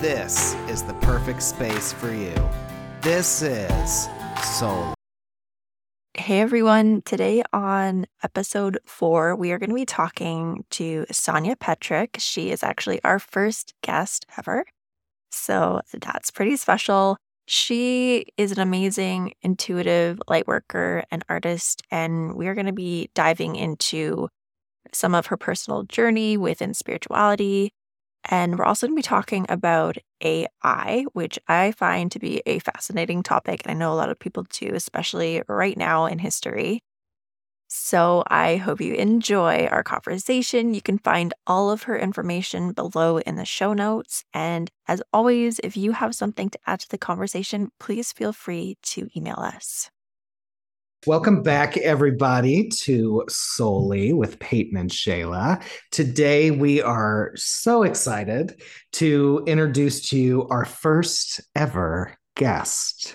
this is the perfect space for you. This is Soul. Hey everyone, today on episode four, we are going to be talking to Sonja Petrick. She is actually our first guest ever. So that's pretty special. She is an amazing intuitive light worker and artist, and we are going to be diving into some of her personal journey within spirituality, and we're also going to be talking about AI, which I find to be a fascinating topic. And I know a lot of people do, especially right now in history. So I hope you enjoy our conversation. You can find all of her information below in the show notes. And as always, if you have something to add to the conversation, please feel free to email us. Welcome back, everybody, to Souly with Payton and Shayla. Today, we are so excited to introduce to you our first ever guest.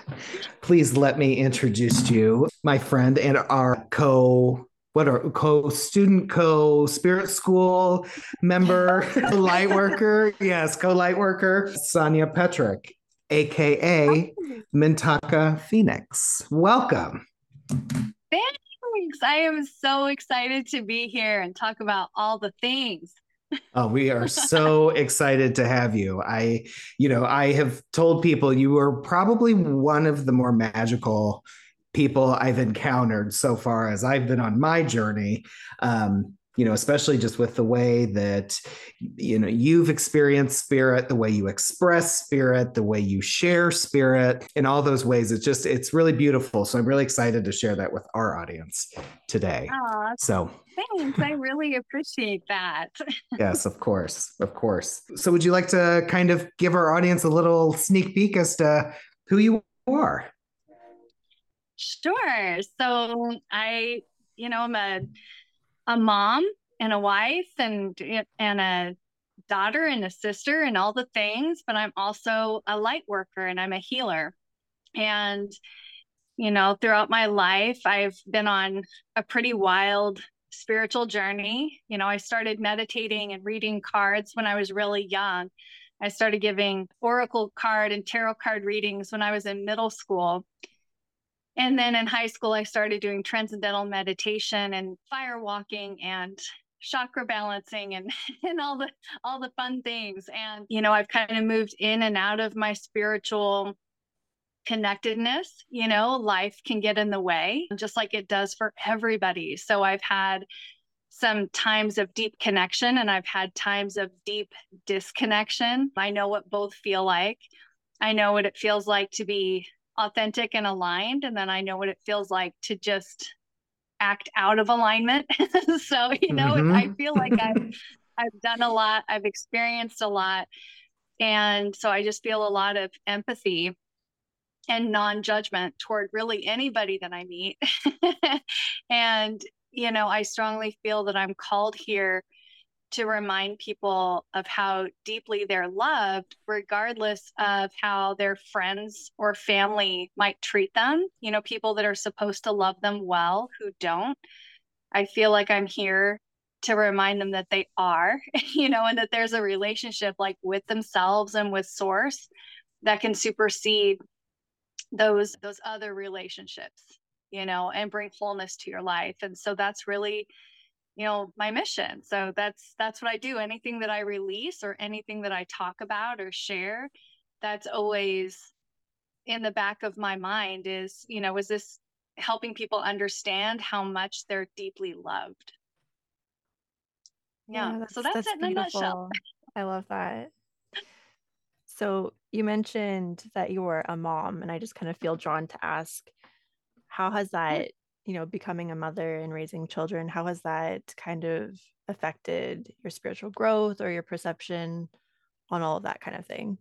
Please let me introduce to you my friend and our co what are co student co spirit school member light worker yes co light worker sonja petrick aka mintaka phoenix welcome Thanks. I am so excited to be here and talk about all the things. Oh, we are so excited to have you. I, you know, I have told people you are probably one of the more magical people I've encountered so far as I've been on my journey. Um, you know, especially just with the way that, you know, you've experienced spirit, the way you express spirit, the way you share spirit, in all those ways. It's just, it's really beautiful. So I'm really excited to share that with our audience today. Aww, so thanks. I really appreciate that. yes, of course. Of course. So would you like to kind of give our audience a little sneak peek as to who you are? Sure. So I, you know, I'm a a mom and a wife and and a daughter and a sister and all the things but i'm also a light worker and i'm a healer. And you know throughout my life i've been on a pretty wild spiritual journey. You know i started meditating and reading cards when i was really young. I started giving oracle card and tarot card readings when i was in middle school and then in high school, I started doing transcendental meditation and fire walking and chakra balancing and and all the all the fun things. And you know I've kind of moved in and out of my spiritual connectedness you know life can get in the way just like it does for everybody. So I've had some times of deep connection and I've had times of deep disconnection. I know what both feel like. I know what it feels like to be authentic and aligned and then i know what it feels like to just act out of alignment so you know mm-hmm. i feel like i've i've done a lot i've experienced a lot and so i just feel a lot of empathy and non-judgment toward really anybody that i meet and you know i strongly feel that i'm called here to remind people of how deeply they're loved, regardless of how their friends or family might treat them. You know, people that are supposed to love them well who don't. I feel like I'm here to remind them that they are, you know, and that there's a relationship like with themselves and with source that can supersede those those other relationships, you know, and bring wholeness to your life. And so that's really you know my mission. So that's that's what i do. Anything that i release or anything that i talk about or share that's always in the back of my mind is you know is this helping people understand how much they're deeply loved? Yeah, yeah that's, so that's, that's it in beautiful. a nutshell. i love that. So you mentioned that you were a mom and i just kind of feel drawn to ask how has mm-hmm. that you know becoming a mother and raising children how has that kind of affected your spiritual growth or your perception on all of that kind of thing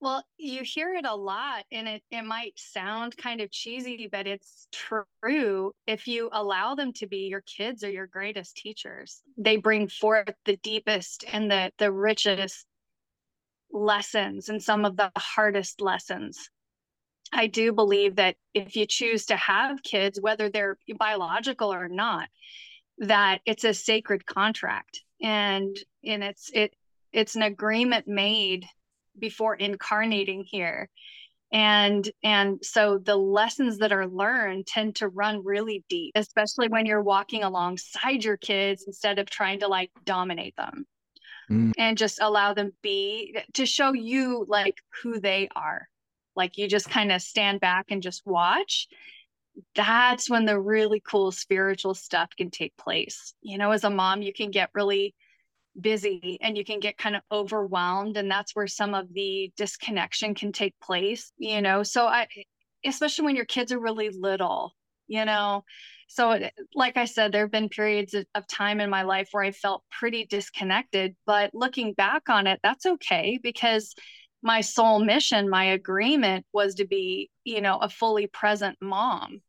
Well, you hear it a lot, and it, it might sound kind of cheesy, but it's true. If you allow them to be, your kids are your greatest teachers. They bring forth the deepest and the, the richest lessons and some of the hardest lessons. I do believe that if you choose to have kids, whether they're biological or not, that it's a sacred contract. And and it's it it's an agreement made before incarnating here. And and so the lessons that are learned tend to run really deep especially when you're walking alongside your kids instead of trying to like dominate them. Mm. and just allow them be to show you like who they are like you just kind of stand back and just watch that's when the really cool spiritual stuff can take place. You know as a mom you can get really busy and you can get kind of overwhelmed and that's where some of the disconnection can take place you know? So i especially when your kids are really little you know? So like i said there have been periods of, time in my life where i felt pretty disconnected but looking back on it that's okay because my sole mission my agreement was to be you know a fully present mom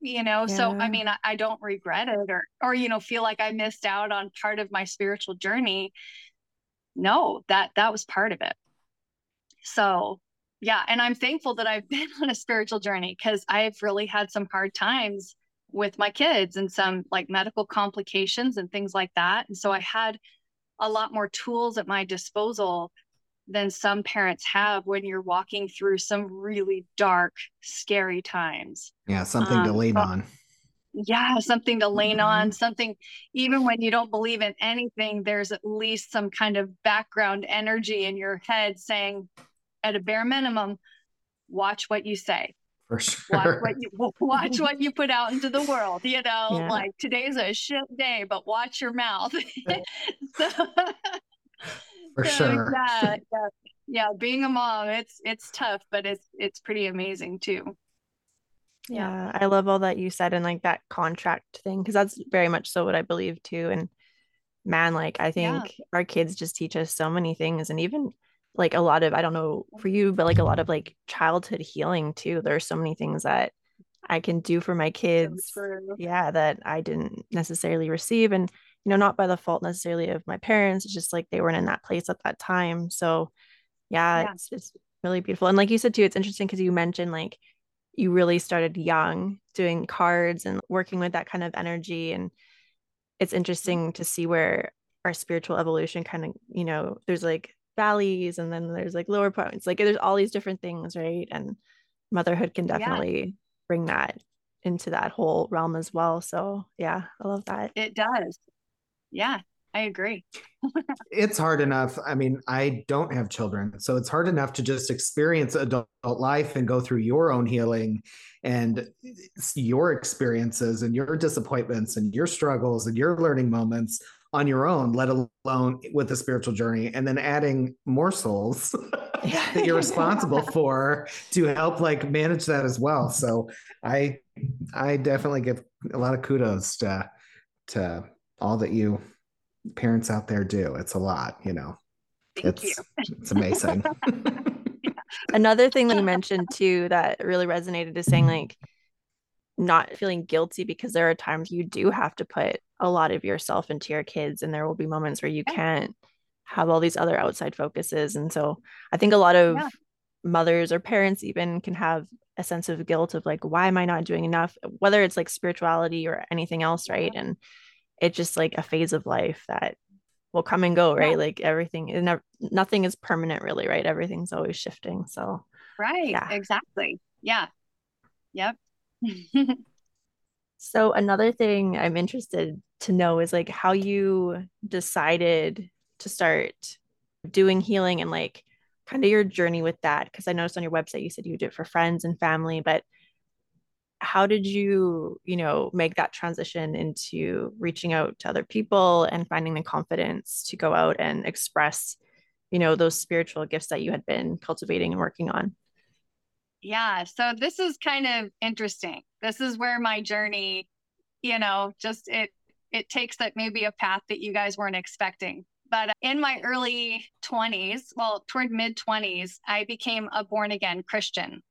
you know? Yeah. so i mean I, I, don't regret it or or you know feel like i missed out on part of my spiritual journey. No that that was part of it. So yeah and i'm thankful that i've been on a spiritual journey because i've really had some hard times with my kids and some like medical complications and things like that. And so i had a lot more tools at my disposal than some parents have when you're walking through some really dark, scary times. Yeah, something um, to lean but, on. Yeah, something to lean mm-hmm. on, something, even when you don't believe in anything, there's at least some kind of background energy in your head saying, at a bare minimum, watch what you say. For sure. Watch what you watch what you put out into the world. You know, yeah. like today's a shit day, but watch your mouth. so, for so, sure. Yeah, yeah, yeah. Being a mom, it's it's tough, but it's it's pretty amazing too. Yeah, I love all that you said and like that contract thing because that's very much so what I believe too. And man, like I think yeah. our kids just teach us so many things, and even like a lot of I don't know for you, but like a lot of like childhood healing too. There's so many things that I can do for my kids. Yeah, that I didn't necessarily receive, and you know, not by the fault necessarily of my parents. It's just like they weren't in that place at that time. So yeah, yeah. It's, it's really beautiful. And like you said too, it's interesting because you mentioned like you really started young doing cards and working with that kind of energy. And it's mm-hmm. interesting to see where our spiritual evolution kind of, you know, there's like valleys and then there's like lower points. Like there's all these different things, right? And motherhood can definitely yeah. bring that into that whole realm as well. So yeah, I love that. It does. Yeah, I agree. it's hard enough. I mean, I don't have children, so it's hard enough to just experience adult life and go through your own healing and your experiences and your disappointments and your struggles and your learning moments on your own, let alone with the spiritual journey, and then adding more souls that you're responsible for to help like manage that as well. So I I definitely give a lot of kudos to to all that you parents out there do. It's a lot, you know. Thank it's you. it's amazing. Another thing that you mentioned too that really resonated is saying like not feeling guilty because there are times you do have to put a lot of yourself into your kids and there will be moments where you can't have all these other outside focuses and so i think a lot of yeah. mothers or parents even can have a sense of guilt of like why am i not doing enough whether it's like spirituality or anything else right and it's just like a phase of life that will come and go, right? Yeah. Like everything is never, nothing is permanent really, right? Everything's always shifting. So, right. Yeah. Exactly. Yeah. Yep. so, another thing I'm interested to know is like how you decided to start doing healing and like kind of your journey with that. Cause I noticed on your website you said you did it for friends and family, but how did you you know make that transition into reaching out to other people and finding the confidence to go out and express you know those spiritual gifts that you had been cultivating and working on? Yeah so this is kind of interesting. This is where my journey you know just it it takes that maybe a path that you guys weren't expecting. But in my early 20s, well, toward mid 20s, I became a born again Christian.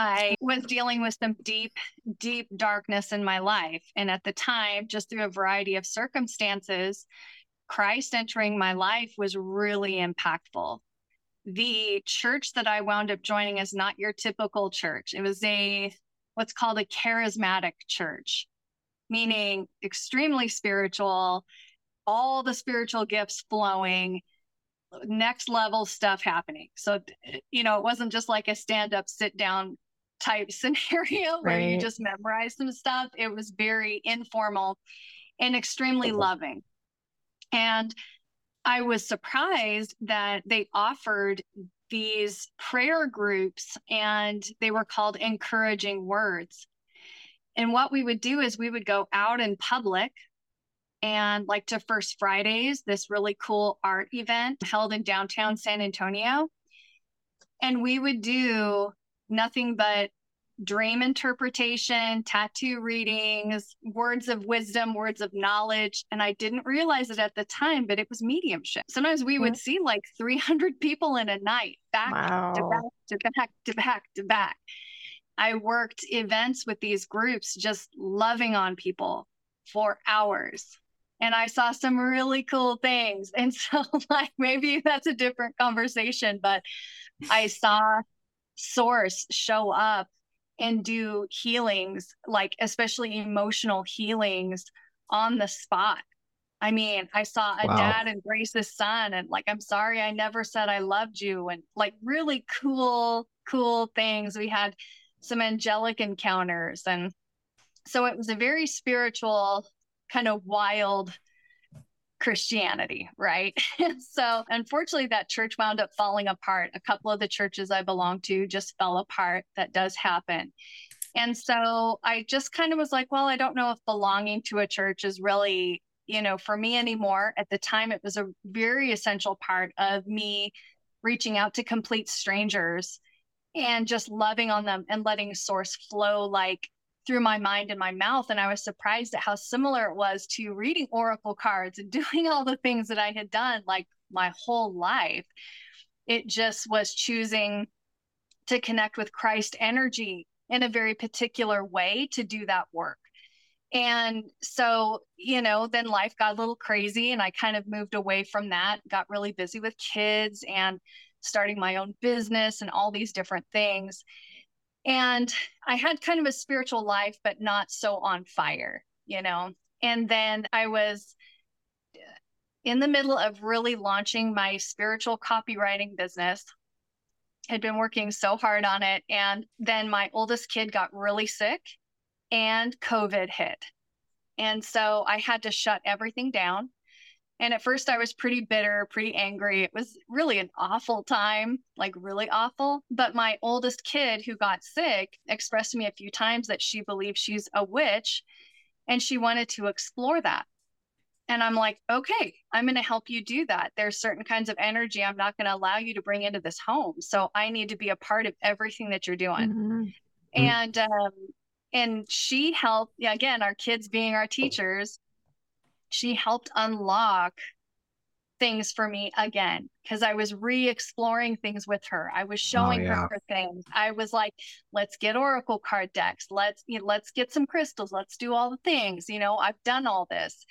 I was dealing with some deep, deep darkness in my life. And at the time, just through a variety of circumstances, Christ entering my life was really impactful. The church that I wound up joining is not your typical church. It was a what's called a charismatic church, meaning extremely spiritual, all the spiritual gifts flowing, next level stuff happening. So, you know, it wasn't just like a stand up, sit down type scenario where right. you just memorize some stuff. It was very informal and extremely loving. And I was surprised that they offered these prayer groups and they were called encouraging words. And what we would do is we would go out in public and like to First Fridays, this really cool art event held in downtown San Antonio. And we would do nothing but dream interpretation, tattoo readings, words of wisdom, words of knowledge. And I didn't realize it at the time, but it was mediumship. Sometimes we would mm. see like 300 people in a night, back wow. to back to back to back to back. I worked events with these groups, just loving on people for hours and I saw some really cool things. And so, like, maybe that's a different conversation, but I saw Source show up and do healings, like, especially emotional healings on the spot. I mean, I saw a wow. dad embrace his son and, like, I'm sorry, I never said I loved you. And, like, really cool, cool things. We had some angelic encounters. And so it was a very spiritual kind of wild Christianity, right? so, unfortunately, that church wound up falling apart. A couple of the churches I belonged to just fell apart. That does happen. And so I just kind of was like, well, I don't know if belonging to a church is really, you know, for me anymore. At the time, it was a very essential part of me reaching out to complete strangers and just loving on them and letting source flow like through my mind and my mouth. And I was surprised at how similar it was to reading oracle cards and doing all the things that I had done like my whole life. It just was choosing to connect with Christ energy in a very particular way to do that work. And so, you know, then life got a little crazy and I kind of moved away from that, got really busy with kids and starting my own business and all these different things. And I had kind of a spiritual life, but not so on fire, you know. And then I was uh, in the middle of really launching my spiritual copywriting business. Had been working so hard on it. And then my oldest kid got really sick and COVID hit. And so I had to shut everything down. And at first, I was pretty bitter, pretty angry. It was really an awful time, like really awful. But my oldest kid, who got sick, expressed to me a few times that she believes she's a witch and she wanted to explore that. And I'm like, okay, I'm going to help you do that. There's certain kinds of energy I'm not going to allow you to bring into this home. So I need to be a part of everything that you're doing. Mm-hmm. And, um, and she helped, yeah, again, our kids being our teachers, she helped unlock things for me again because I was re exploring things with her. I was oh, showing oh, yeah. her things. I was like, let's get oracle card decks. Let's you know, let's get some crystals. Let's do all the things. You know, I've done all this.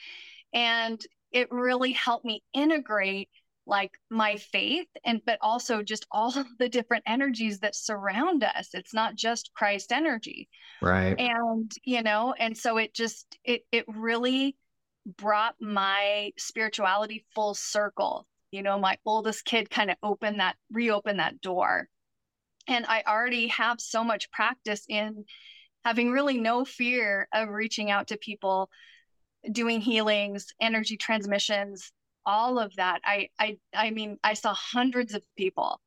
And it really helped me integrate like my faith and but also just all of the different energies that surround us it's not just christ energy right and you know and so it just it it really brought my spirituality full circle. You know, my oldest kid kind of opened that, reopened that door. And I already have so much practice in having really no fear of reaching out to people, doing healings, energy transmissions, all of that. I I I mean, I saw hundreds of people.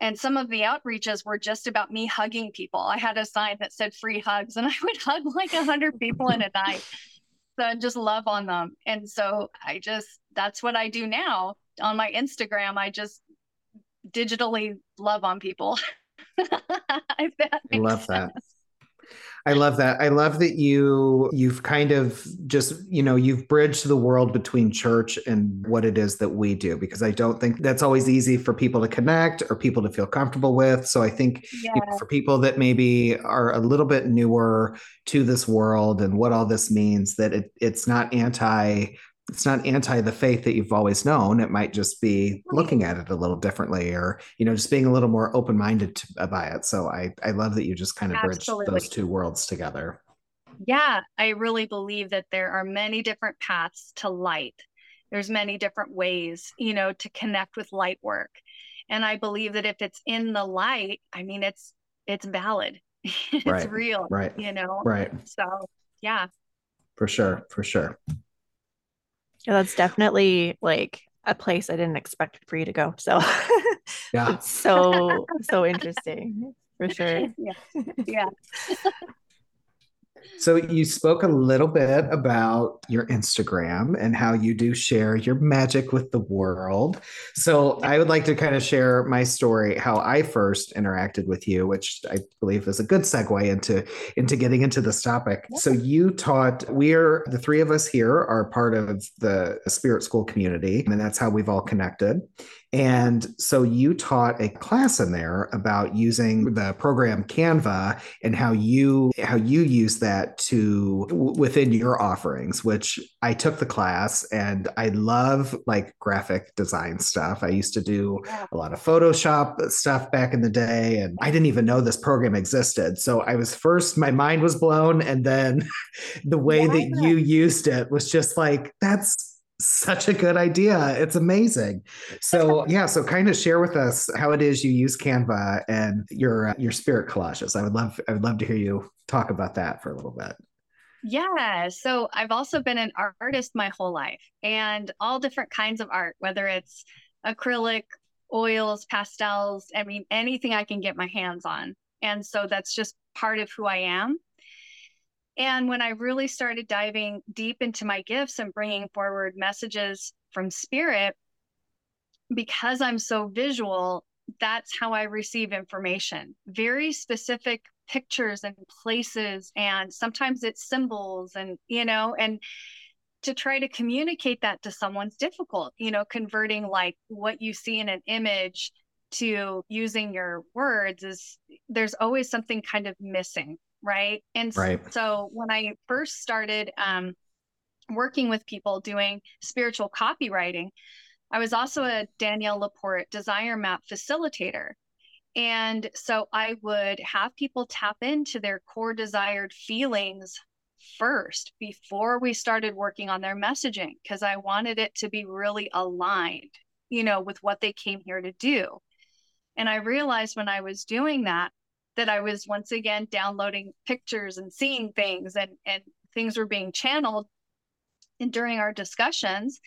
And some of the outreaches were just about me hugging people. I had a sign that said free hugs, and I would hug like a hundred people in a night and just love on them. And so I just, that's what I do now on my Instagram. I just digitally love on people. I love sense. that. I love that. I love that you you've kind of just, you know, you've bridged the world between church and what it is that we do because I don't think that's always easy for people to connect or people to feel comfortable with. So I think yeah. you know, for people that maybe are a little bit newer to this world and what all this means that it, it's not anti it's not anti the faith that you've always known. It might just be looking at it a little differently, or you know, just being a little more open minded by it. So I I love that you just kind of bridge those two worlds together. Yeah, I really believe that there are many different paths to light. There's many different ways, you know, to connect with light work, and I believe that if it's in the light, I mean, it's it's valid, it's right. real, right? You know, right. So yeah, for sure, for sure. Yeah, that's definitely like a place I didn't expect for you to go. So yeah, it's so so interesting for sure. Yeah, yeah. So you spoke a little bit about your Instagram and how you do share your magic with the world. So I would like to kind of share my story, how I first interacted with you, which I believe is a good segue into into getting into this topic. So you taught we're the three of us here are part of the Spirit School community, and that's how we've all connected. And so you taught a class in there about using the program Canva and how you how you use that to within your offerings, which I took the class and I love like graphic design stuff. I used to do a lot of Photoshop stuff back in the day and I didn't even know this program existed. So I was first my mind was blown and then the way yeah. that you used it was just like that's such a good idea. It's amazing. So yeah, so kind of share with us how it is you use Canva and your uh, your spirit collages. I would love I would love to hear you talk about that for a little bit. Yeah, so I've also been an artist my whole life and all different kinds of art, whether it's acrylic, oils, pastels, I mean anything I can get my hands on. And so that's just part of who I am. And when I really started diving deep into my gifts and bringing forward messages from spirit, because I'm so visual, that's how I receive information. Very specific pictures and places, and sometimes it's symbols, and you know, and to try to communicate that to someone's difficult, you know, converting like what you see in an image to using your words is there's always something kind of missing right? And right. so when I first started um, working with people doing spiritual copywriting, I was also a Danielle Laporte desire map facilitator. And so I would have people tap into their core desired feelings first before we started working on their messaging because I wanted it to be really aligned, you know, with what they came here to do. And I realized when I was doing that, that I was once again downloading pictures and seeing things and and things were being channeled and during our discussions.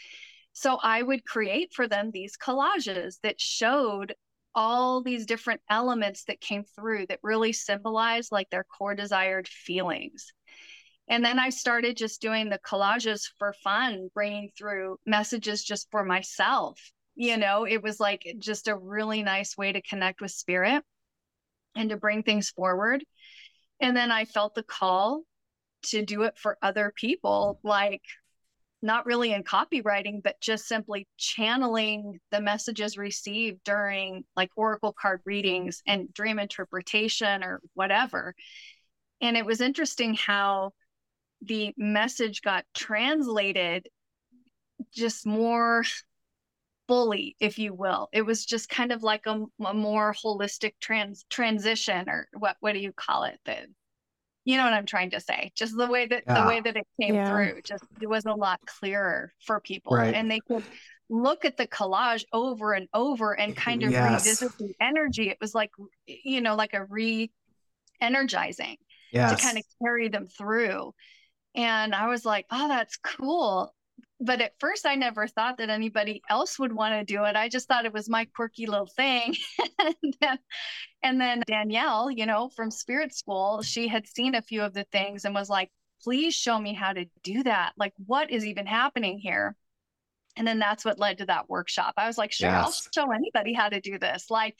So I would create for them these collages that showed all these different elements that came through that really symbolized like their core desired feelings. And then I started just doing the collages for fun, bringing through messages just for myself. You know, it was like just a really nice way to connect with spirit and to bring things forward. And then I felt the call to do it for other people, like not really in copywriting, but just simply channeling the messages received during like oracle card readings and dream interpretation or whatever. And it was interesting how the message got translated just more fully, if you will. It was just kind of like a, a more holistic trans transition, or what what do you call it? The you know what I'm trying to say. Just the way that yeah. the way that it came yeah. through, just it was a lot clearer for people, right. and they could look at the collage over and over and kind of yes. revisit the energy. It was like you know, like a re energizing yes. to kind of carry them through. And I was like, oh, that's cool but at first I never thought that anybody else would want to do it. I just thought it was my quirky little thing. and, then, and then Danielle, you know, from Spirit School, she had seen a few of the things and was like, please show me how to do that. Like, what is even happening here? And then that's what led to that workshop. I was like, sure, yes. I'll show anybody how to do this. Like,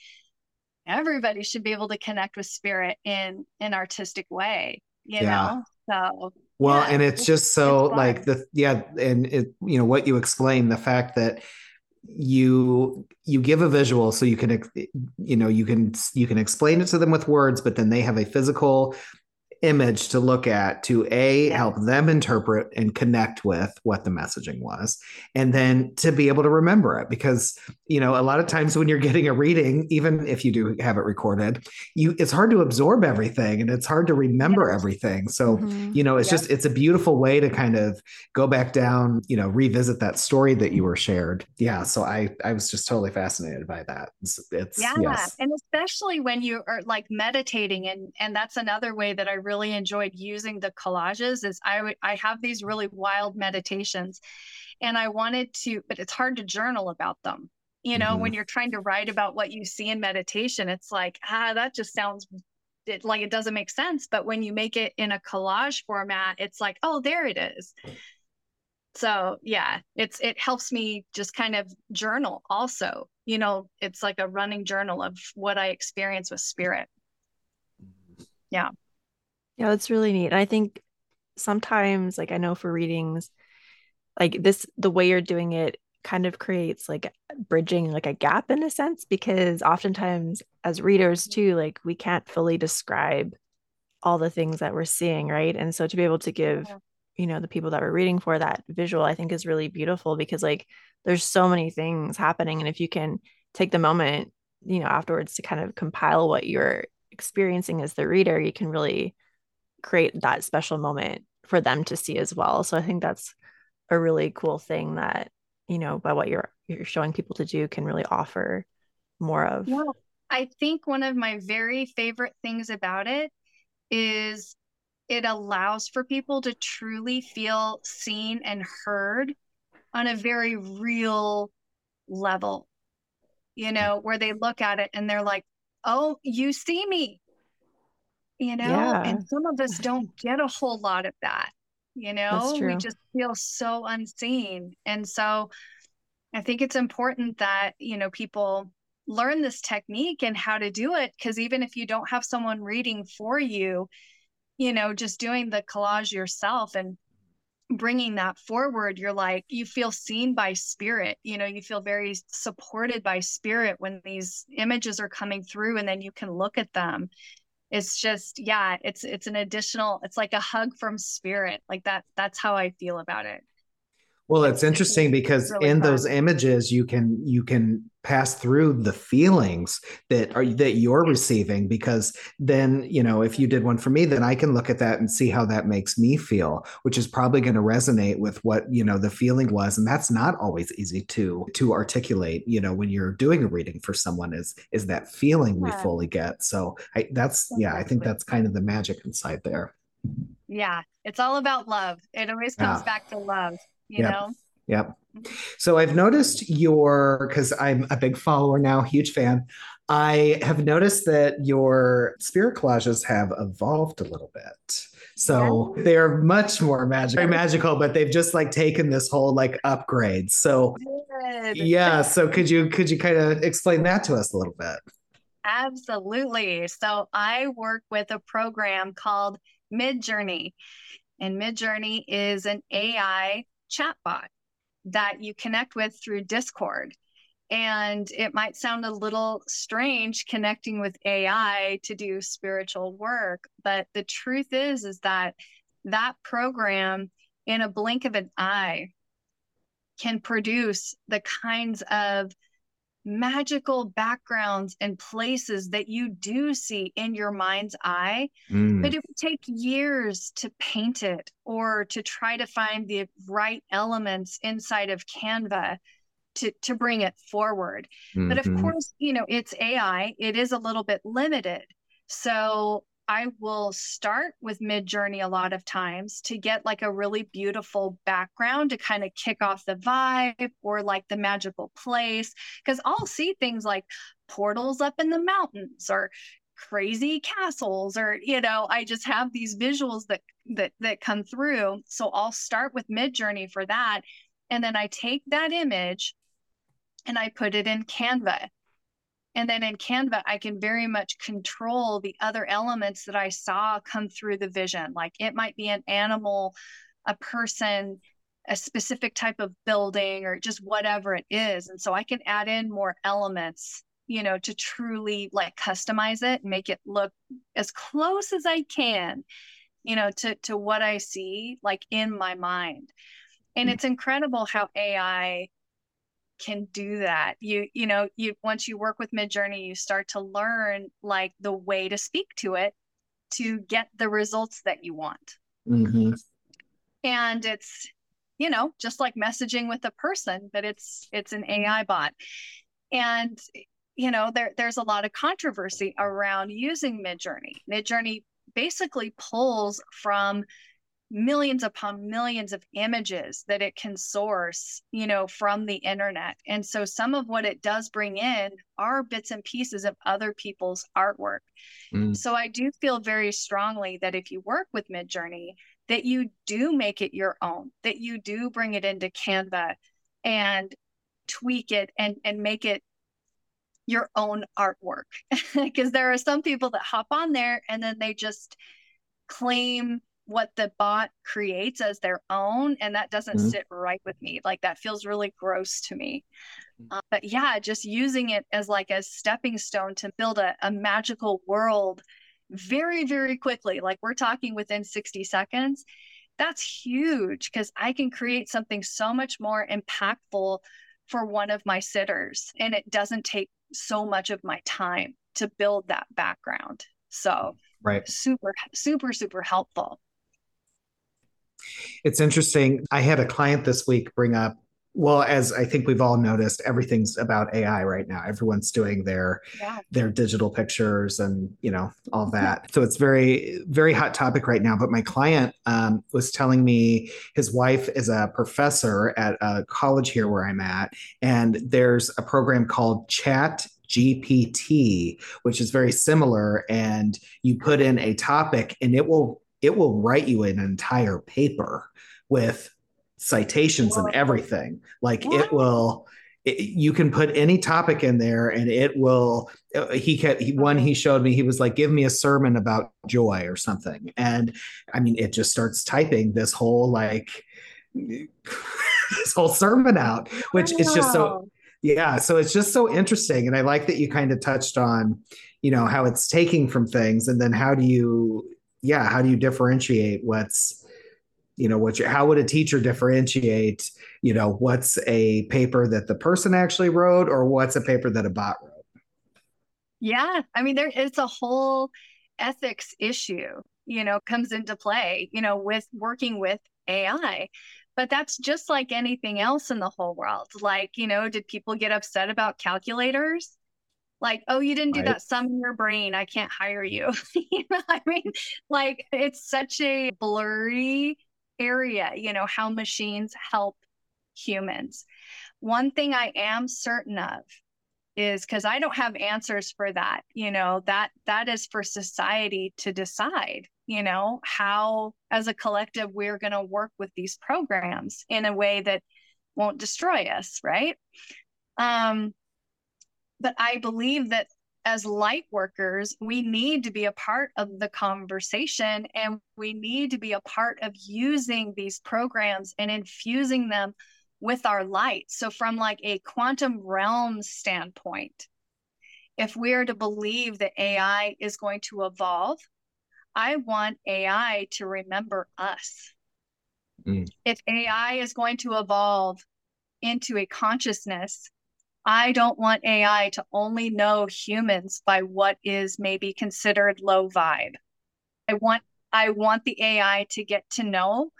everybody should be able to connect with spirit in an artistic way you yeah. know? So well, yeah, and it's, just so it's like the yeah, and it you know what you explain the fact that you you give a visual so you can you know you can you can explain it to them with words but then they have a physical image to look at to a help them interpret and connect with what the messaging was and then to be able to remember it. Because you know a lot of times when you're getting a reading even if you do have it recorded you it's hard to absorb everything and it's hard to remember everything. So mm-hmm. you know it's just it's a beautiful way to kind of go back down you know revisit that story that you were shared. Yeah so i i was just totally fascinated by that. It's, it's yeah yes. and especially when you are like meditating and and that's another way that i really enjoyed using the collages is I would I have these really wild meditations and I wanted to but it's hard to journal about them. You know, mm-hmm. when you're trying to write about what you see in meditation, it's like, ah, that just sounds it, like it doesn't make sense. But when you make it in a collage format, it's like, oh, there it is. So yeah, it's it helps me just kind of journal also. You know, it's like a running journal of what I experience with spirit. Mm-hmm. Yeah. Yeah, that's really neat. And I think sometimes, like, I know for readings, like this, the way you're doing it kind of creates like bridging like a gap in a sense, because oftentimes as readers too, like we can't fully describe all the things that we're seeing, right? And so to be able to give, you know, the people that we're reading for that visual, I think is really beautiful because like there's so many things happening. And if you can take the moment, you know, afterwards to kind of compile what you're experiencing as the reader, you can really create that special moment for them to see as well. So I think that's a really cool thing that, you know, by what you're you're showing people to do can really offer more of. Yeah. I think one of my very favorite things about it is it allows for people to truly feel seen and heard on a very real level. You know, where they look at it and they're like, "Oh, you see me you know yeah. and some of us don't get a whole lot of that you know we just feel so unseen. And so i think it's important that you know people learn this technique and how to do it because even if you don't have someone reading for you you know just doing the collage yourself and bringing that forward you're like you feel seen by spirit you know you feel very supported by spirit when these images are coming through and then you can look at them it's just yeah it's it's an additional it's like a hug from spirit like that that's how i feel about it well it's interesting because really in fun. those images you can you can pass through the feelings that are that you're receiving because then you know if you did one for me then i can look at that and see how that makes me feel which is probably going to resonate with what you know the feeling was. And that's not always easy to to articulate you know when you're doing a reading for someone is is that feeling yeah. we fully get. So I, that's yeah i think that's kind of the magic inside there. Yeah. It's all about love. It always comes yeah. back to love you yep. know Yep. Mm-hmm. So I've noticed your, because I'm a big follower now, huge fan. I have noticed that your spirit collages have evolved a little bit. So yeah. they're much more magical, magical, but they've just like taken this whole like upgrade. So Good. yeah. So could you could you kind of explain that to us a little bit? Absolutely. So I work with a program called Midjourney. And Midjourney is an AI chatbot that you connect with through Discord. And it might sound a little strange connecting with AI to do spiritual work, but the truth is is that that program in a blink of an eye can produce the kinds of magical backgrounds and places that you do see in your mind's eye, mm. but it would take years to paint it or to try to find the right elements inside of Canva to, to bring it forward. Mm-hmm. But of mm-hmm. course, you know, it's AI, it is a little bit limited. So I will start with Midjourney a lot of times to get like a really beautiful background to kind of kick off the vibe or like the magical place. Cause I'll see things like portals up in the mountains or crazy castles or you know i just have these visuals that that that come through so i'll start with midjourney for that and then i take that image and i put it in canva And then in Canva, I can very much control the other elements that I saw come through the vision. Like it might be an animal, a person, a specific type of building, or just whatever it is. And so I can add in more elements, you know, to truly like customize it and make it look as close as I can, you know, to, to what I see like in my mind. And mm-hmm. it's incredible how AI can do that. You you know you once you work with midjourney you start to learn like the way to speak to it to get the results that you want. Mm-hmm. and it's you know just like messaging with a person but it's it's an ai bot. And you know there there's a lot of controversy around using midjourney. Midjourney basically pulls from millions upon millions of images that it can source you know from the internet. And so some of what it does bring in are bits and pieces of other people's artwork. Mm. so i do feel very strongly that if you work with midjourney that you do make it your own that you do bring it into canva and tweak it and and make it your own artwork. Because there are some people that hop on there and then they just claim what the bot creates as their own and that doesn't mm-hmm. sit right with me. Like that feels really gross to me. Mm. uh, but yeah just using it as like a stepping stone to build a, a magical world very very quickly like we're talking within 60 seconds that's huge because i can create something so much more impactful for one of my sitters and it doesn't take so much of my time to build that background. So right. super super super helpful it's interesting. I had a client this week bring up well as i think we've all noticed everything's about ai right now everyone's doing their yeah. their digital pictures and you know all that so it's very very hot topic right now but my client um, was telling me his wife is a professor at a college here where i'm at and there's a program called chat gpt which is very similar and you put in a topic and it will it will write you an entire paper with citations and everything. Like what? it will. It, you can put any topic in there, and it will. Uh, he kept he, one he showed me. He was like, "Give me a sermon about joy or something," and I mean, it just starts typing this whole like this whole sermon out, which is just so yeah so it's just so interesting and i like that you kind of touched on you know how it's taking from things and then how do you yeah, how do you differentiate what's you know what how would a teacher differentiate you know what's a paper that the person actually wrote or what's a paper that a bot wrote? Yeah i mean there it's a whole ethics issue you know comes into play you know with working with ai but that's just like anything else in the whole world. Like you know did people get upset about calculators like oh you didn't do right. that. Sum in your brain. I can't hire you. You know i mean? Like it's such a blurry area you know how machines help humans. One thing i am certain of is because i don't have answers for that you know that that is for society to decide you know how as a collective we're going to work with these programs in a way that won't destroy us right? Um but I believe that as light workers, we need to be a part of the conversation and we need to be a part of using these programs and infusing them with our light. So, from like a quantum realm standpoint, if we are to believe that AI is going to evolve, I want AI to remember us. Mm. If AI is going to evolve into a consciousness I don't want AI to only know humans by what is maybe considered low vibe. I want I want the AI to get to know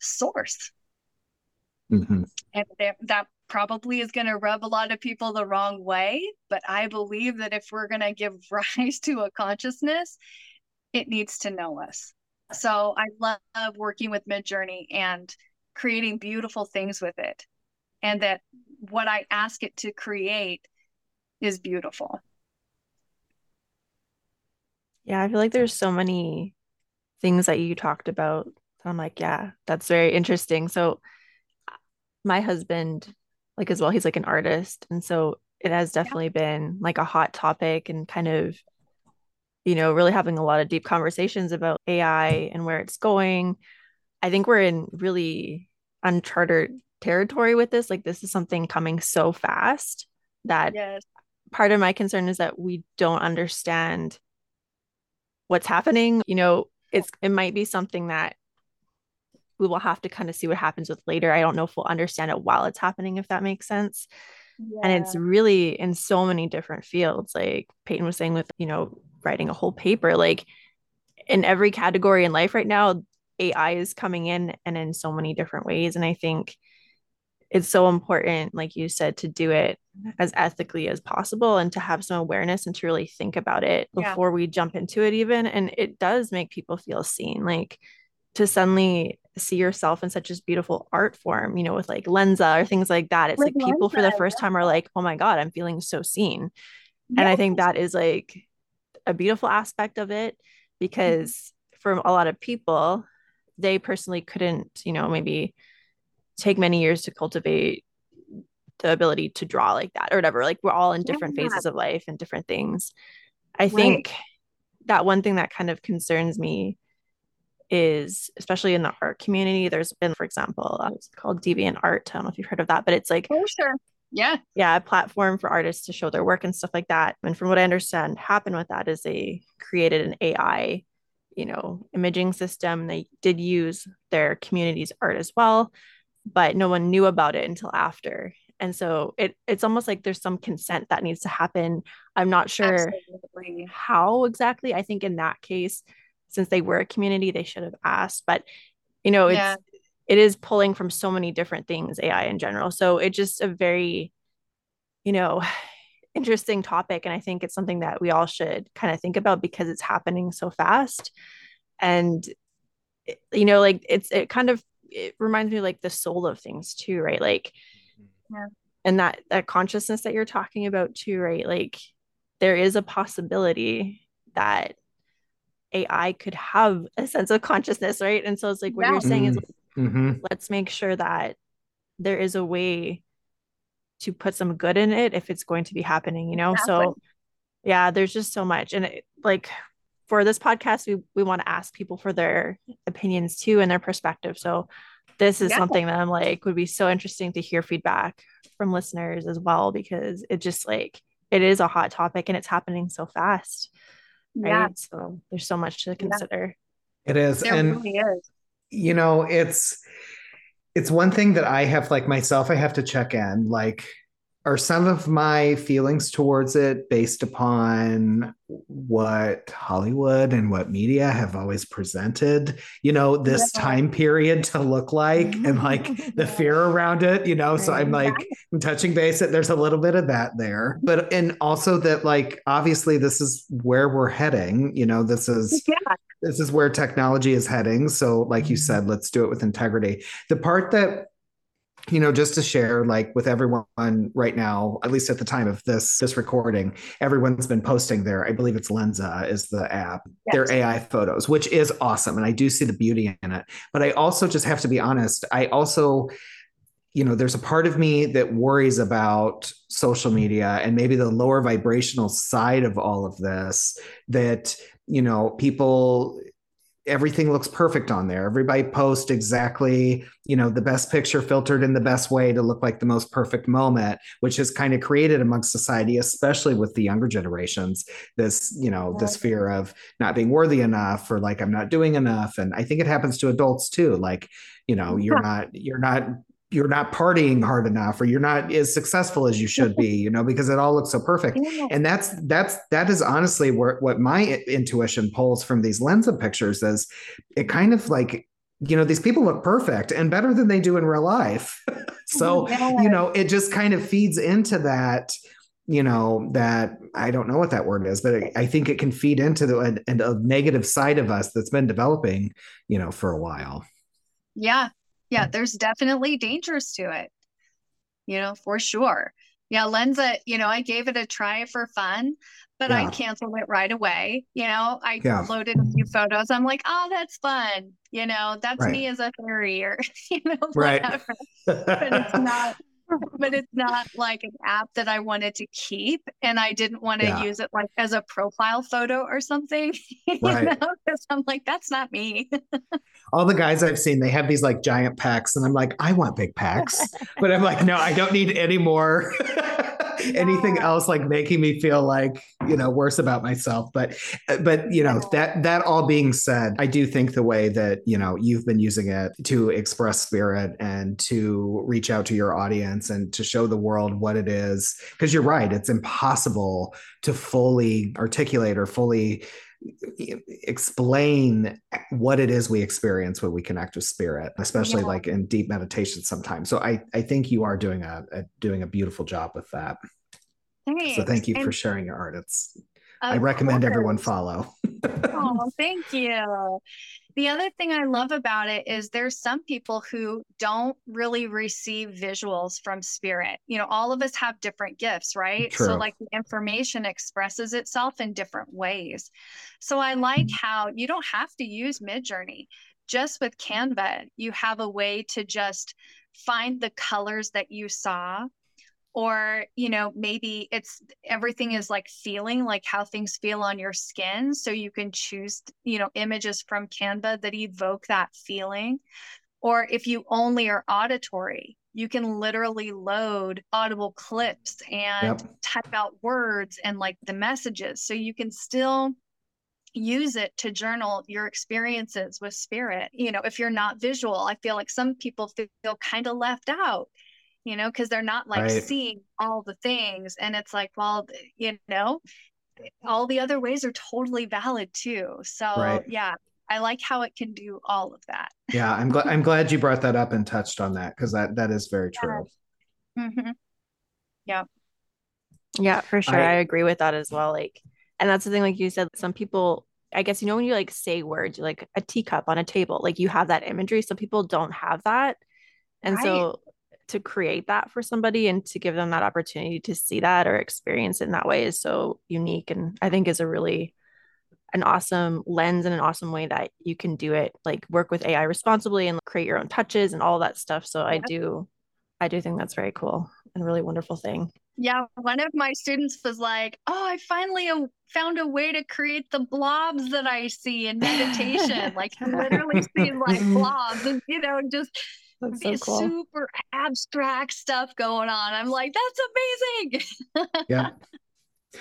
source. Mm-hmm. And that, that probably is going to rub a lot of people the wrong way. But I believe that if we're going to give rise to a consciousness, it needs to know us. So I love working with Midjourney and creating beautiful things with it. And that what I ask it to create is beautiful. Yeah, I feel like there's so many things that you talked about. I'm like, yeah, that's very interesting. So my husband, like as well, he's like an artist. And so it has definitely yeah. been like a hot topic and kind of you know really having a lot of deep conversations about ai and where it's going i think we're in really uncharted territory with this like this is something coming so fast that yes. part of my concern is that we don't understand what's happening you know it's it might be something that we will have to kind of see what happens with later i don't know if we'll understand it while it's happening if that makes sense yeah. and it's really in so many different fields like payton was saying with you know writing a whole paper like in every category in life right now ai is coming in and in so many different ways and i think it's so important like you said to do it as ethically as possible and to have some awareness and to really think about it before yeah. we jump into it even and it does make people feel seen like to suddenly see yourself in such a beautiful art form, you know, with like Lensa or things like that. It's with like people Lensa, for the first yeah. time are like, oh my God, I'm feeling so seen. Yes. And I think that is like a beautiful aspect of it because mm-hmm. for a lot of people, they personally couldn't, you know, maybe take many years to cultivate the ability to draw like that or whatever. Like we're all in different yeah. phases of life and different things. I right. think that one thing that kind of concerns me is especially in the art community. There's been, for example, uh, it's called DeviantArt. I don't know if you've heard of that, but it's like oh sure. Yeah. Yeah, a platform for artists to show their work and stuff like that. And from what I understand, happened with that is they created an AI, you know, imaging system. They did use their community's art as well, but no one knew about it until after. And so it it's almost like there's some consent that needs to happen. I'm not sure Absolutely. how exactly. I think in that case, since they were a community, they should have asked. But you know, it's yeah. it is pulling from so many different things, AI in general. So it's just a very, you know, interesting topic. And I think it's something that we all should kind of think about because it's happening so fast. And eh, you know, like it's it kind of it reminds me like the soul of things too, right? Like yeah. and that that consciousness that you're talking about too, right? Like there is a possibility that AI could have a sense of consciousness, right? And so it's like what yeah. you're saying is mm-hmm. mm-hmm. let's make sure that there is a way to put some good in it if it's going to be happening, you know? Exactly. So yeah, there's just so much. And it, like for this podcast, we, we want to ask people for their opinions too and their perspective. So this is yeah. something that I'm like would be so interesting to hear feedback from listeners as well because it just like it is a hot topic and it's happening so fast. Right? Yeah. So there's so much to consider. It is. There and really is. you know, it's it's one thing that I have like myself, I have to check in. Like are some of my feelings towards it based upon what Hollywood and what media have always presented, you know, this yeah. time period to look like and like the fear around it, you know? So I'm like, I'm touching base that there's a little bit of that there. But, and also that, like, obviously, this is where we're heading, you know, this is. Yeah. This is where technology is heading. So, like you mm-hmm. said, let's do it with integrity. The part that you know just to share like with everyone right now at least at the time of this this recording everyone's been posting their i believe it's lensa is the app yes. their ai photos which is awesome and i do see the beauty in it but i also just have to be honest i also you know there's a part of me that worries about social media and maybe the lower vibrational side of all of this that you know people everything looks perfect on there. Everybody posts exactly, you know, the best picture filtered in the best way to look like the most perfect moment, which has kind of created amongst society, especially with the younger generations, this, you know, this fear of not being worthy enough or like I'm not doing enough. And I think it happens to adults too. Like, you know, you're not, you're not you're not partying hard enough or you're not as successful as you should be you know because it all looks so perfect. And that's that's that is honestly where, what my intuition pulls from these Lensa pictures is it kind of like you know these people look perfect and better than they do in real life. So oh you know it just kind of feeds into that you know that i don't know what that word is but i think it can feed into the a, a negative side of us that's been developing you know for a while. Yeah yeah, there's definitely dangers to it, you know, for sure. Yeah, Lensa you know, I gave it a try for fun, but yeah. I canceled it right away. You know, I yeah. loaded a few photos. I'm like, oh, that's fun. You know, that's right. me as a fairy or, you know, whatever. Right. but it's not, but it's not like an app that I wanted to keep. And I didn't want to yeah. use it like as a profile photo or something. Right. You know? Because I'm like, that's not me. All the guys I've seen, they have these like giant packs. And I'm like, I want big packs. but I'm like, no, I don't need any more. anything else like making me feel like you know worse about myself but uh, but you know that that all being said i do think the way that you know you've been using it to express spirit and to reach out to your audience and to show the world what it is because you're right it's impossible to fully articulate or fully explain what it is we experience when we connect with spirit especially yeah. like in deep meditation sometimes so i i think you are doing a, a doing a beautiful job with that Thanks. so thank you and for sharing your art it's i recommend course. everyone follow oh thank you the other thing I love about it is there's some people who don't really receive visuals from spirit. You know, all of us have different gifts, right? True. So, like the information expresses itself in different ways. So, I like mm-hmm. how you don't have to use Midjourney. Just with Canva, you have a way to just find the colors that you saw or you know maybe it's everything is like feeling like how things feel on your skin so you can choose you know images from canva that evoke that feeling. Or if you only are auditory you can literally load audible clips and yep. type out words and like the messages. So you can still use it to journal your experiences with spirit. You know if you're not visual i feel like some people feel kind of left out you know, because they're not like right. seeing all the things. And it's like, well, you know, all the other ways are totally valid too. So right. yeah, I like how it can do all of that. Yeah, I'm glad I'm glad you brought that up and touched on that because that that is very true. Yeah. Mm-hmm. yeah. Yeah, for sure. I, I agree with that as well. Like, and that's the thing, like you said, some people I guess you know when you like say words, like a teacup on a table, like you have that imagery. Some people don't have that. And right. so to create that for somebody and to give them that opportunity to see that or experience it in that way is so unique and I think is a really an awesome lens and an awesome way that you can do it like work with AI responsibly and create your own touches and all that stuff so I do I do think that's very cool and really wonderful thing. Yeah, one of my students was like, "Oh, I finally found a way to create the blobs that I see in meditation. like I literally see like blobs, and you know, just that's so cool. super abstract stuff going on. I'm like, that's amazing. yeah.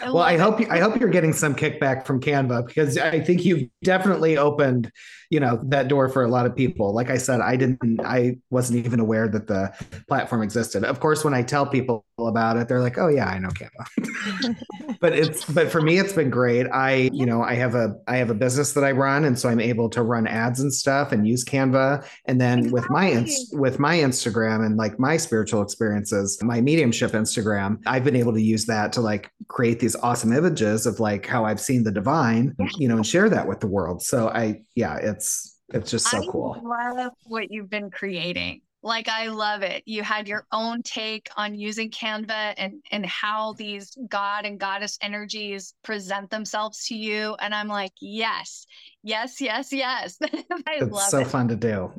I well, I hope you, I hope you're getting some kickback from Canva because I think you've definitely opened, you know, that door for a lot of people. Like I said, I didn't, I wasn't even aware that the platform existed. Of course, when I tell people about it, they're like, "Oh yeah, I know Canva." but it's, but for me, it's been great. I, you know, I have a, I have a business that I run, and so I'm able to run ads and stuff and use Canva. And then exactly. with my, with my Instagram and like my spiritual experiences, my mediumship Instagram, I've been able to use that to like create these awesome images of like how I've seen the divine, you know, and share that with the world. So I, yeah, it's it's just so I cool. love what you've been creating. Like I love it. You had your own take on using Canva and and how these god and goddess energies present themselves to you. And I'm like, yes, yes, yes, yes. I it's so it. fun to do.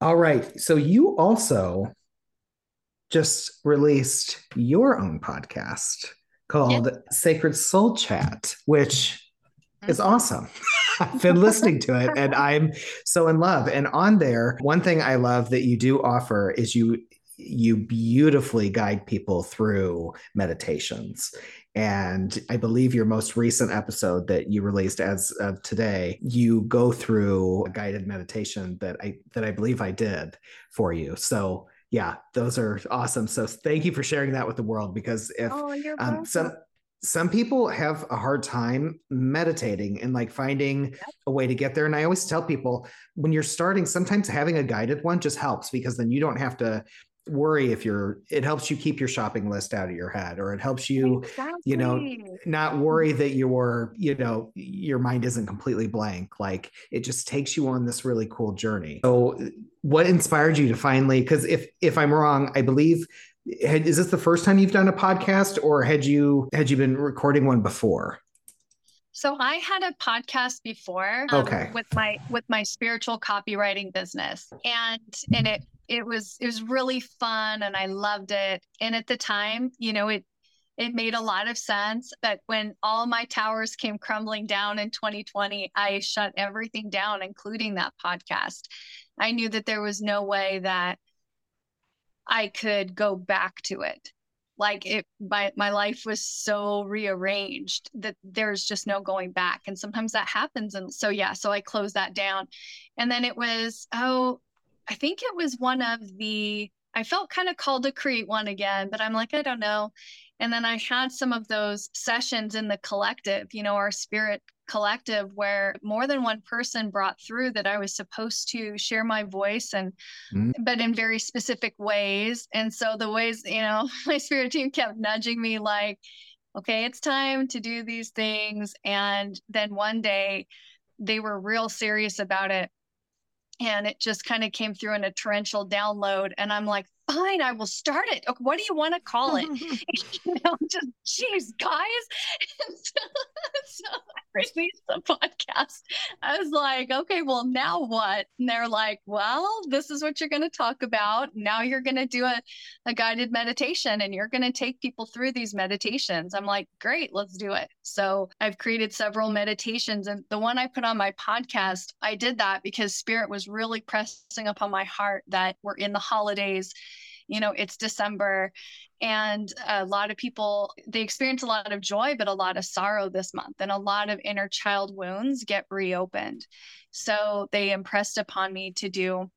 All right. So you also just released your own podcast called yep. Sacred Soul Chat, which is mm-hmm. awesome. I've been listening to it and I'm so in love. And on there, one thing I love that you do offer is you you beautifully guide people through meditations. And I believe your most recent episode that you released as of today, you go through a guided meditation that I that I believe I did for you. So yeah, those are awesome. So thank you for sharing that with the world because if oh, um, some some people have a hard time meditating and like finding a way to get there. And I always tell people when you're starting, sometimes having a guided one just helps because then you don't have to worry if you're it helps you keep your shopping list out of your head or it helps you exactly. you know not worry that your you know your mind isn't completely blank like it just takes you on this really cool journey so what inspired you to finally because if if i'm wrong i believe had, is this the first time you've done a podcast or had you had you been recording one before so I had a podcast before um, okay. with my with my spiritual copywriting business and and it it was it was really fun and I loved it. And at the time, you know, it it made a lot of sense But when all my towers came crumbling down in 2020, I shut everything down, including that podcast. I knew that there was no way that I could go back to it. Like it my my life was so rearranged that there's just no going back. And sometimes that happens. And so yeah, so I closed that down. And then it was, oh, I think it was one of the I felt kind of called to create one again, but I'm like, I don't know. And then I had some of those sessions in the collective, you know, our spirit collective, where more than one person brought through that I was supposed to share my voice and, mm. but in very specific ways. And so the ways, you know, my spirit team kept nudging me like, okay, it's time to do these things. And then one day they were real serious about it and it just kind of came through in a torrential download and i'm like fine i will start it. What do you want to call it? You know just jeez guys. So, so, i released the podcast. I was like okay well now what? And they're like well this is what you're going to talk about. Now you're going to do a, a guided meditation and you're going to take people through these meditations. I'm like great let's do it. So i've created several meditations and the one i put on my podcast i did that because spirit was really pressing upon my heart that we're in the holidays you know it's december and a lot of people they experience a lot of joy but a lot of sorrow this month and a lot of inner child wounds get reopened. So they impressed upon me to do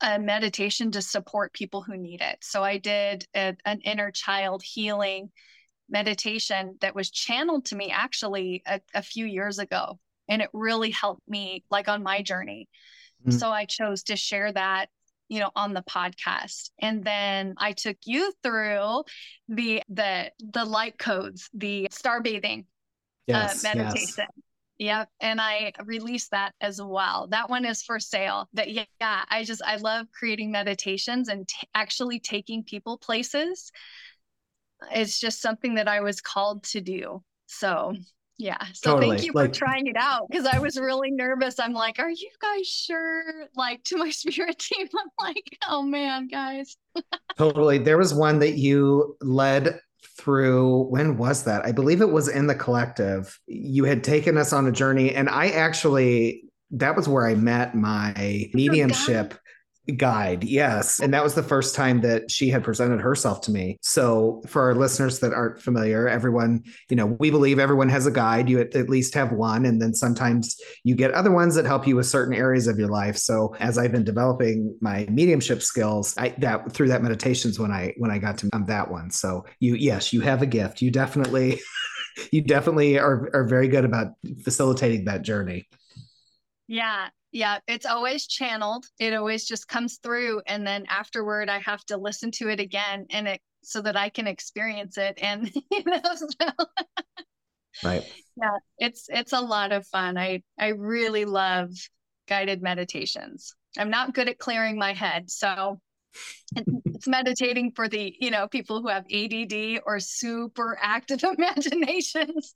a meditation to support people who need it. So i did a, an inner child healing meditation that was channeled to me actually a, a few years ago and it really helped me like on my journey. Mm-hmm. so i chose to share that you know on the podcast and then i took you through the the the light codes the star bathing uh, yes, uh, meditation yes. Yep. And I released that as well. That one is for sale. That yeah, I just I love creating meditations and t- actually taking people places. It's just something that I was called to do. So yeah. So totally. thank you like, for trying it out because I was really nervous. I'm like, are you guys sure? Like to my spirit team, I'm like, oh man, guys. totally. There was one that you led through when was that? I believe it was in the collective. You had taken us on a journey and I actually that was where I met my mediumship guide yes. And that was the first time that she had presented herself to me. So for our listeners that aren't familiar everyone you know we believe everyone has a guide. You at least have one. And then sometimes you get other ones that help you with certain areas of your life. So as i've been developing my mediumship skills i that through that meditations when i when i got to um, that one. So you yes you have a gift. You definitely you definitely are are very good about facilitating that journey. Yeah yeah, it's always channeled. It always just comes through and then afterward I have to listen to it again and it so that I can experience it and you know so, Right. Yeah, it's it's a lot of fun. I I really love guided meditations. I'm not good at clearing my head, so it's meditating for the you know people who have ADD or super active imaginations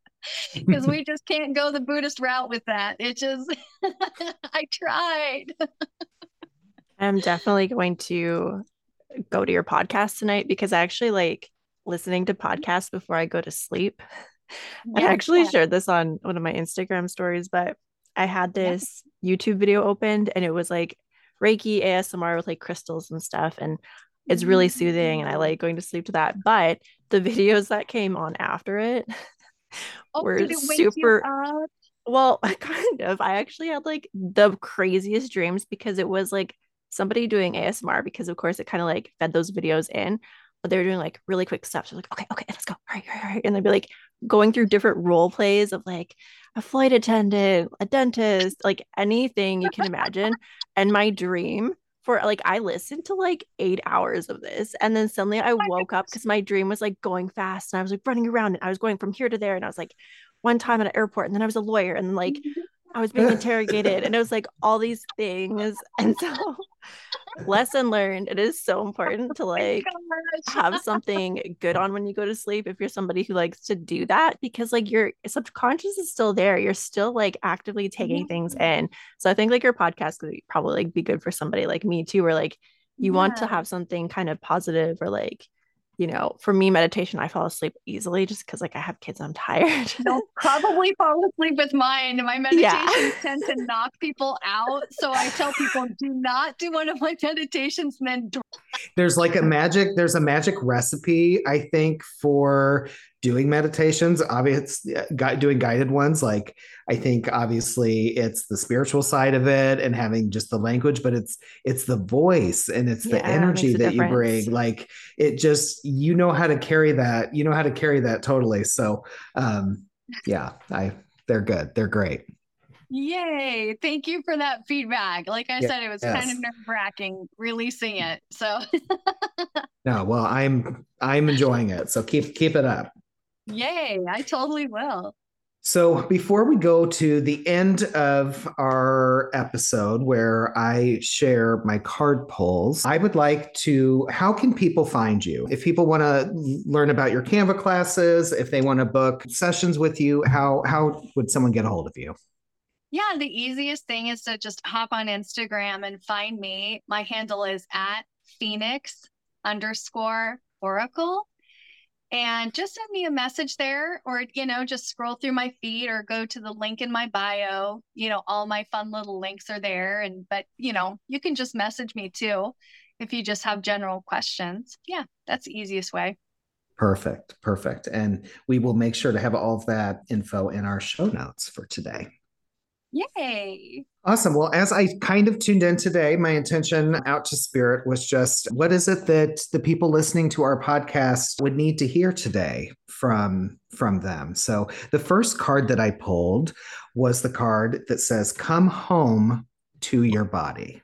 because we just can't go the Buddhist route with that. It just I tried. I'm definitely going to go to your podcast tonight because I actually like listening to podcasts before I go to sleep. I actually shared this on one of my Instagram stories, but I had this yeah. YouTube video opened and it was like Reiki ASMR with like crystals and stuff. And it's really soothing and I like going to sleep to that. But the videos that came on after it oh, were it super well, kind of. I actually had like the craziest dreams because it was like somebody doing ASMR because of course it kind of like fed those videos in, but they were doing like really quick steps. They're like, okay, okay, let's go. All right, all right, all right. And they'd be like going through different role plays of like a flight attendant, a dentist, like anything you can imagine. and my dream for like I listened to like eight hours of this, and then suddenly I oh woke up because my dream was like going fast, and I was like running around, and I was going from here to there, and I was like one time at an airport, and then I was a lawyer, and then like I was being interrogated, and it was like all these things, and so lesson learned it is so important to oh like have something good on when you go to sleep if you're somebody who likes to do that because like your subconscious is still there you're still like actively taking things in. So i think like your podcast could probably like be good for somebody like me too where like you yeah. want to have something kind of positive or like you know, for me, meditation, I fall asleep easily just because like I have kids, I'm tired. You'll probably fall asleep with mine. My meditations yeah. tend to knock people out. So I tell people, do not do one of my meditations and then there's like a magic, there's a magic recipe, I think, for doing meditations obvious doing guided ones like i think obviously it's the spiritual side of it and having just the language but it's it's the voice and it's yeah, the energy that you bring like it just you know how to carry that you know how to carry that totally so um yeah i they're good they're great Yay. Thank you for that feedback. Like I said, it was yes. kind of nerve wracking releasing it. So no, well, I'm I'm enjoying it. So keep keep it up. Yay, I totally will. So, before we go to the end of our episode where I share my card pulls, I would like to how can people find you? If people want to learn about your Canva classes, if they want to book sessions with you, how how would someone get a hold of you? Yeah, the easiest thing is to just hop on Instagram and find me. My handle is at Phoenix underscore Oracle and just send me a message there or you know just scroll through my feed or go to the link in my bio. You know all my fun little links are there and but you know you can just message me too if you just have general questions. Yeah that's the easiest way. Perfect perfect and we will make sure to have all of that info in our show notes for today. Yay. Awesome. Well, as I kind of tuned in today, my intention out to spirit was just what is it that the people listening to our podcast would need to hear today from from them. So, the first card that I pulled was the card that says come home to your body.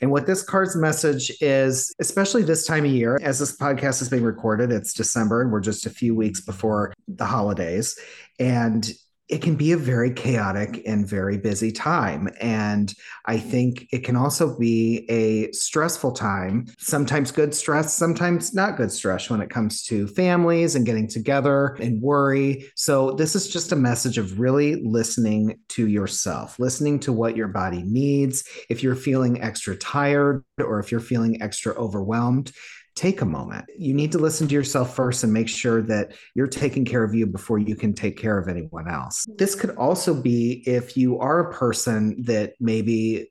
And what this card's message is, especially this time of year, as this podcast is being recorded, it's December and we're just a few weeks before the holidays. And it can be a very chaotic and very busy time. And I think it can also be a stressful time, sometimes good stress, sometimes not good stress when it comes to families and getting together and worry. So, this is just a message of really listening to yourself, listening to what your body needs. If you're feeling extra tired or if you're feeling extra overwhelmed, take a moment. You need to listen to yourself first and make sure that you're taking care of you before you can take care of anyone else. This could also be if you are a person that maybe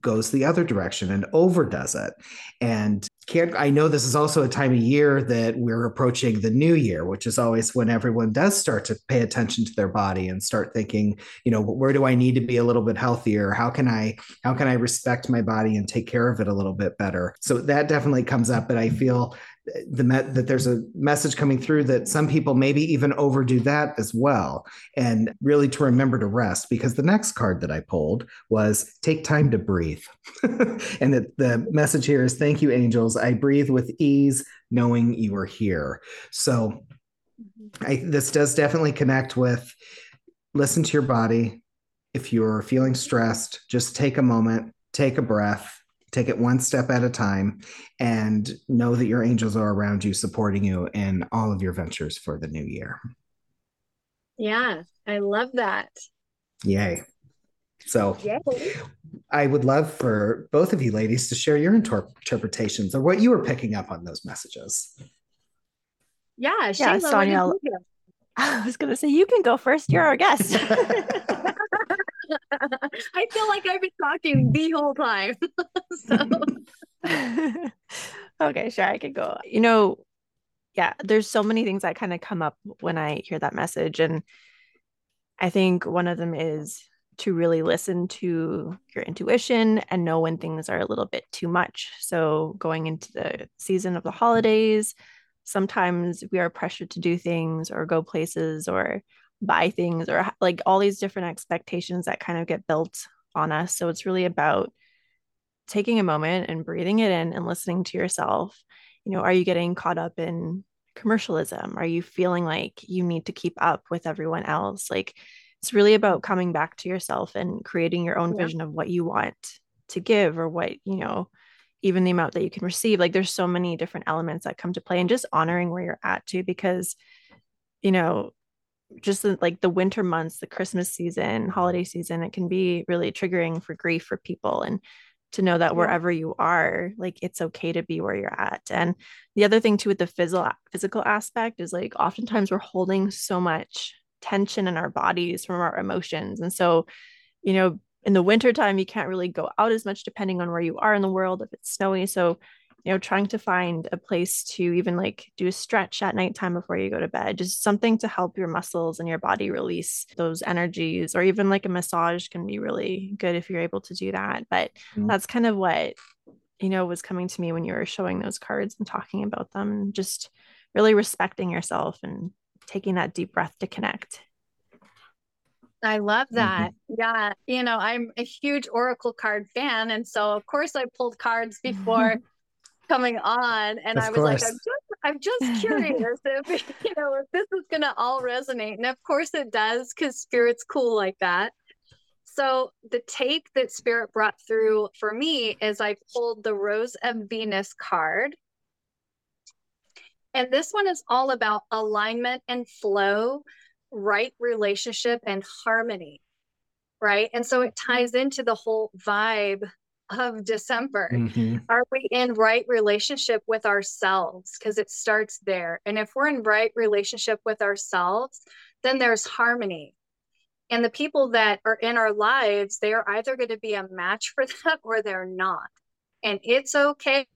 goes the other direction and overdoes it. And can't, I know this is also a time of year that we're approaching the new year, which is always when everyone does start to pay attention to their body and start thinking, you know, where do I need to be a little bit healthier? How can I, how can I respect my body and take care of it a little bit better? So that definitely comes up. But I feel the met that there's a message coming through that some people maybe even overdo that as well and really to remember to rest because the next card that i pulled was take time to breathe. And the, the message here is thank you angels. I breathe with ease knowing you are here. So mm-hmm. I, this does definitely connect with listen to your body. If you're feeling stressed just take a moment take a breath take it one step at a time and know that your angels are around you supporting you in all of your ventures for the new year. Yeah i love that. Yay. So yay. i would love for both of you ladies to share your inter- interpretations or what you were picking up on those messages. Yeah yeah Sonja i was going to say you can go first. You're our guest I feel like I've been talking the whole time. so okay, sure, I could go. You know, yeah, there's so many things that kind of come up when I hear that message. And I think one of them is to really listen to your intuition and know when things are a little bit too much. So, going into the season of the holidays, sometimes we are pressured to do things or go places or buy things or like all these different expectations that kind of get built on us. So it's really about taking a moment and breathing it in and listening to yourself. You know, are you getting caught up in commercialism? Are you feeling like you need to keep up with everyone else? Like it's really about coming back to yourself and creating your own yeah. vision of what you want to give or what, you know, even the amount that you can receive. Like there's so many different elements that come to play and just honoring where you're at too, because, you know, just like the winter months, the Christmas season, holiday season, it can be really triggering for grief for people. And to know that wherever you are, like it's okay to be where you're at. And the other thing too with the physical physical aspect is like oftentimes we're holding so much tension in our bodies from our emotions. And so, you know, in the wintertime, you can't really go out as much depending on where you are in the world, if it's snowy. So, you know, trying to find a place to even like do a stretch at nighttime before you go to bed, just something to help your muscles and your body release those energies, or even like a massage can be really good if you're able to do that. But mm-hmm. that's kind of what, you know, was coming to me when you were showing those cards and talking about them, just really respecting yourself and taking that deep breath to connect. I love that. Mm-hmm. Yeah. You know, I'm a huge Oracle card fan. And so, of course, I pulled cards before coming on. And of I was course. like, I'm just, I'm just curious if, you know, if this is going to all resonate. And of course it does because Spirit's cool like that. So, the take that Spirit brought through for me is I pulled the Rose of Venus card. And this one is all about alignment and flow right relationship and harmony right and so it ties into the whole vibe of december. Mm-hmm. are we in right relationship with ourselves? Because it starts there. And if we're in right relationship with ourselves then there's harmony. And the people that are in our lives they are either going to be a match for that or they're not. And it's okay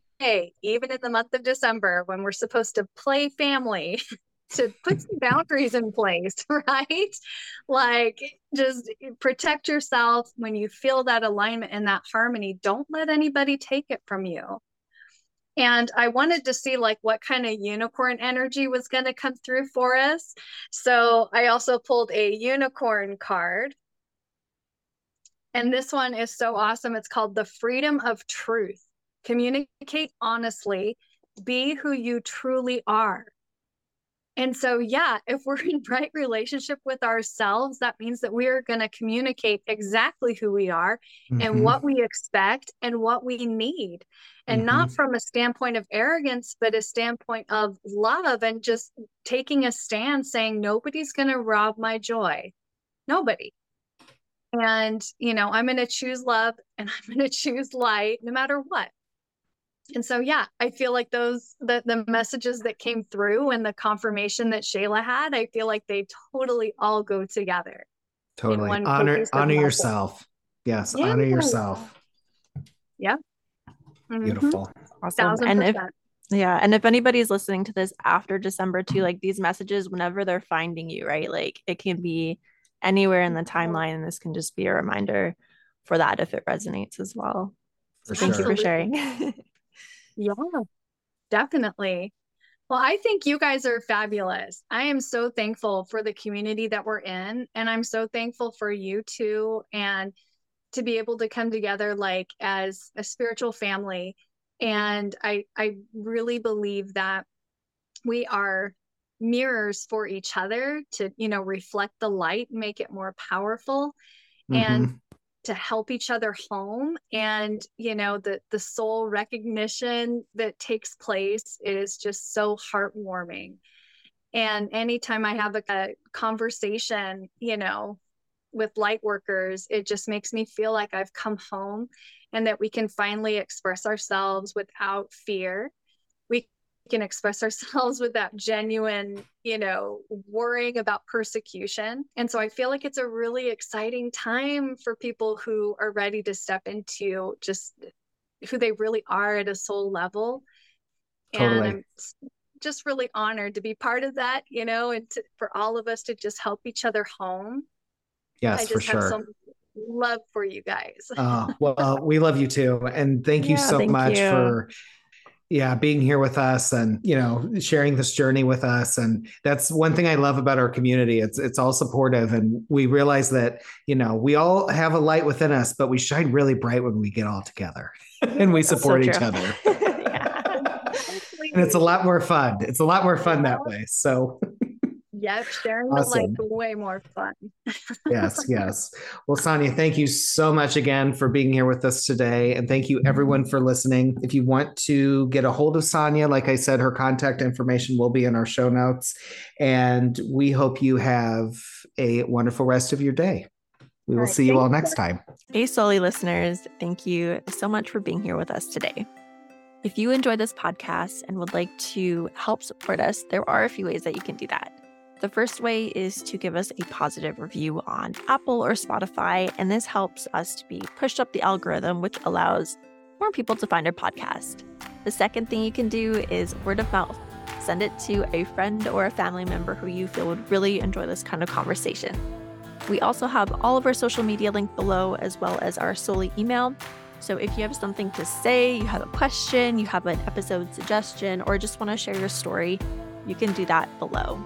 even in the month of december when we're supposed to play family to put some boundaries in place, right? Like just protect yourself when you feel that alignment and that harmony. Don't let anybody take it from you. And I wanted to see like what kind of unicorn energy was going to come through for us. So I also pulled a unicorn card. And this one is so awesome. It's called the freedom of truth. Communicate honestly, be who you truly are. And so, yeah, if we're in right relationship with ourselves, that means that we are going to communicate exactly who we are mm-hmm. and what we expect and what we need. And mm-hmm. not from a standpoint of arrogance, but a standpoint of love and just taking a stand saying, nobody's going to rob my joy. Nobody. And, you know, I'm going to choose love and I'm going to choose light no matter what and so yeah i feel like those the, the messages that came through and the confirmation that shayla had i feel like they totally all go together totally. honor honor yourself. Yes yeah. honor yourself. Yeah. Mm-hmm. beautiful. Awesome. And if yeah and if anybody's listening to this after december too like these messages whenever they're finding you right like it can be anywhere in the timeline and this can just be a reminder for that if it resonates as well. So thank you for sharing Yeah, definitely. Well, I think you guys are fabulous. I am so thankful for the community that we're in. And I'm so thankful for you too. And to be able to come together like as a spiritual family. And I, I really believe that we are mirrors for each other to, you know, reflect the light, make it more powerful. Mm-hmm. And to help each other home and you know the the soul recognition that takes place is just so heartwarming. And anytime i have a, a conversation you know with light workers it just makes me feel like i've come home and that we can finally express ourselves without fear can express ourselves with that genuine, you know, worrying about persecution. And so I feel like it's a really exciting time for people who are ready to step into just who they really are at a soul level. Totally. And I'm just really honored to be part of that, you know, and to, for all of us to just help each other home. Yes, I just for sure. love for you guys. uh, well, uh, we love you too. And thank you yeah, so thank much you. for yeah being here with us and you know sharing this journey with us. And that's one thing i love about our community. It's it's all supportive. And we realize that you know we all have a light within us but we shine really bright when we get all together and we support so each other. And it's a lot more fun. It's a lot more fun that way. So Yep, sharing awesome. the light way more fun. yes, yes. Well, Sonja, thank you so much again for being here with us today. And thank you everyone for listening. If you want to get a hold of Sonja, like I said, her contact information will be in our show notes. And we hope you have a wonderful rest of your day. We will right, see you all next time. Hey, Souly listeners, thank you so much for being here with us today. If you enjoy this podcast and would like to help support us, there are a few ways that you can do that. The first way is to give us a positive review on Apple or Spotify, and this helps us to be pushed up the algorithm, which allows more people to find our podcast. The second thing you can do is word of mouth. Send it to a friend or a family member who you feel would really enjoy this kind of conversation. We also have all of our social media linked below, as well as our Souly email. So if you have something to say, you have a question, you have an episode suggestion, or just want to share your story, you can do that below.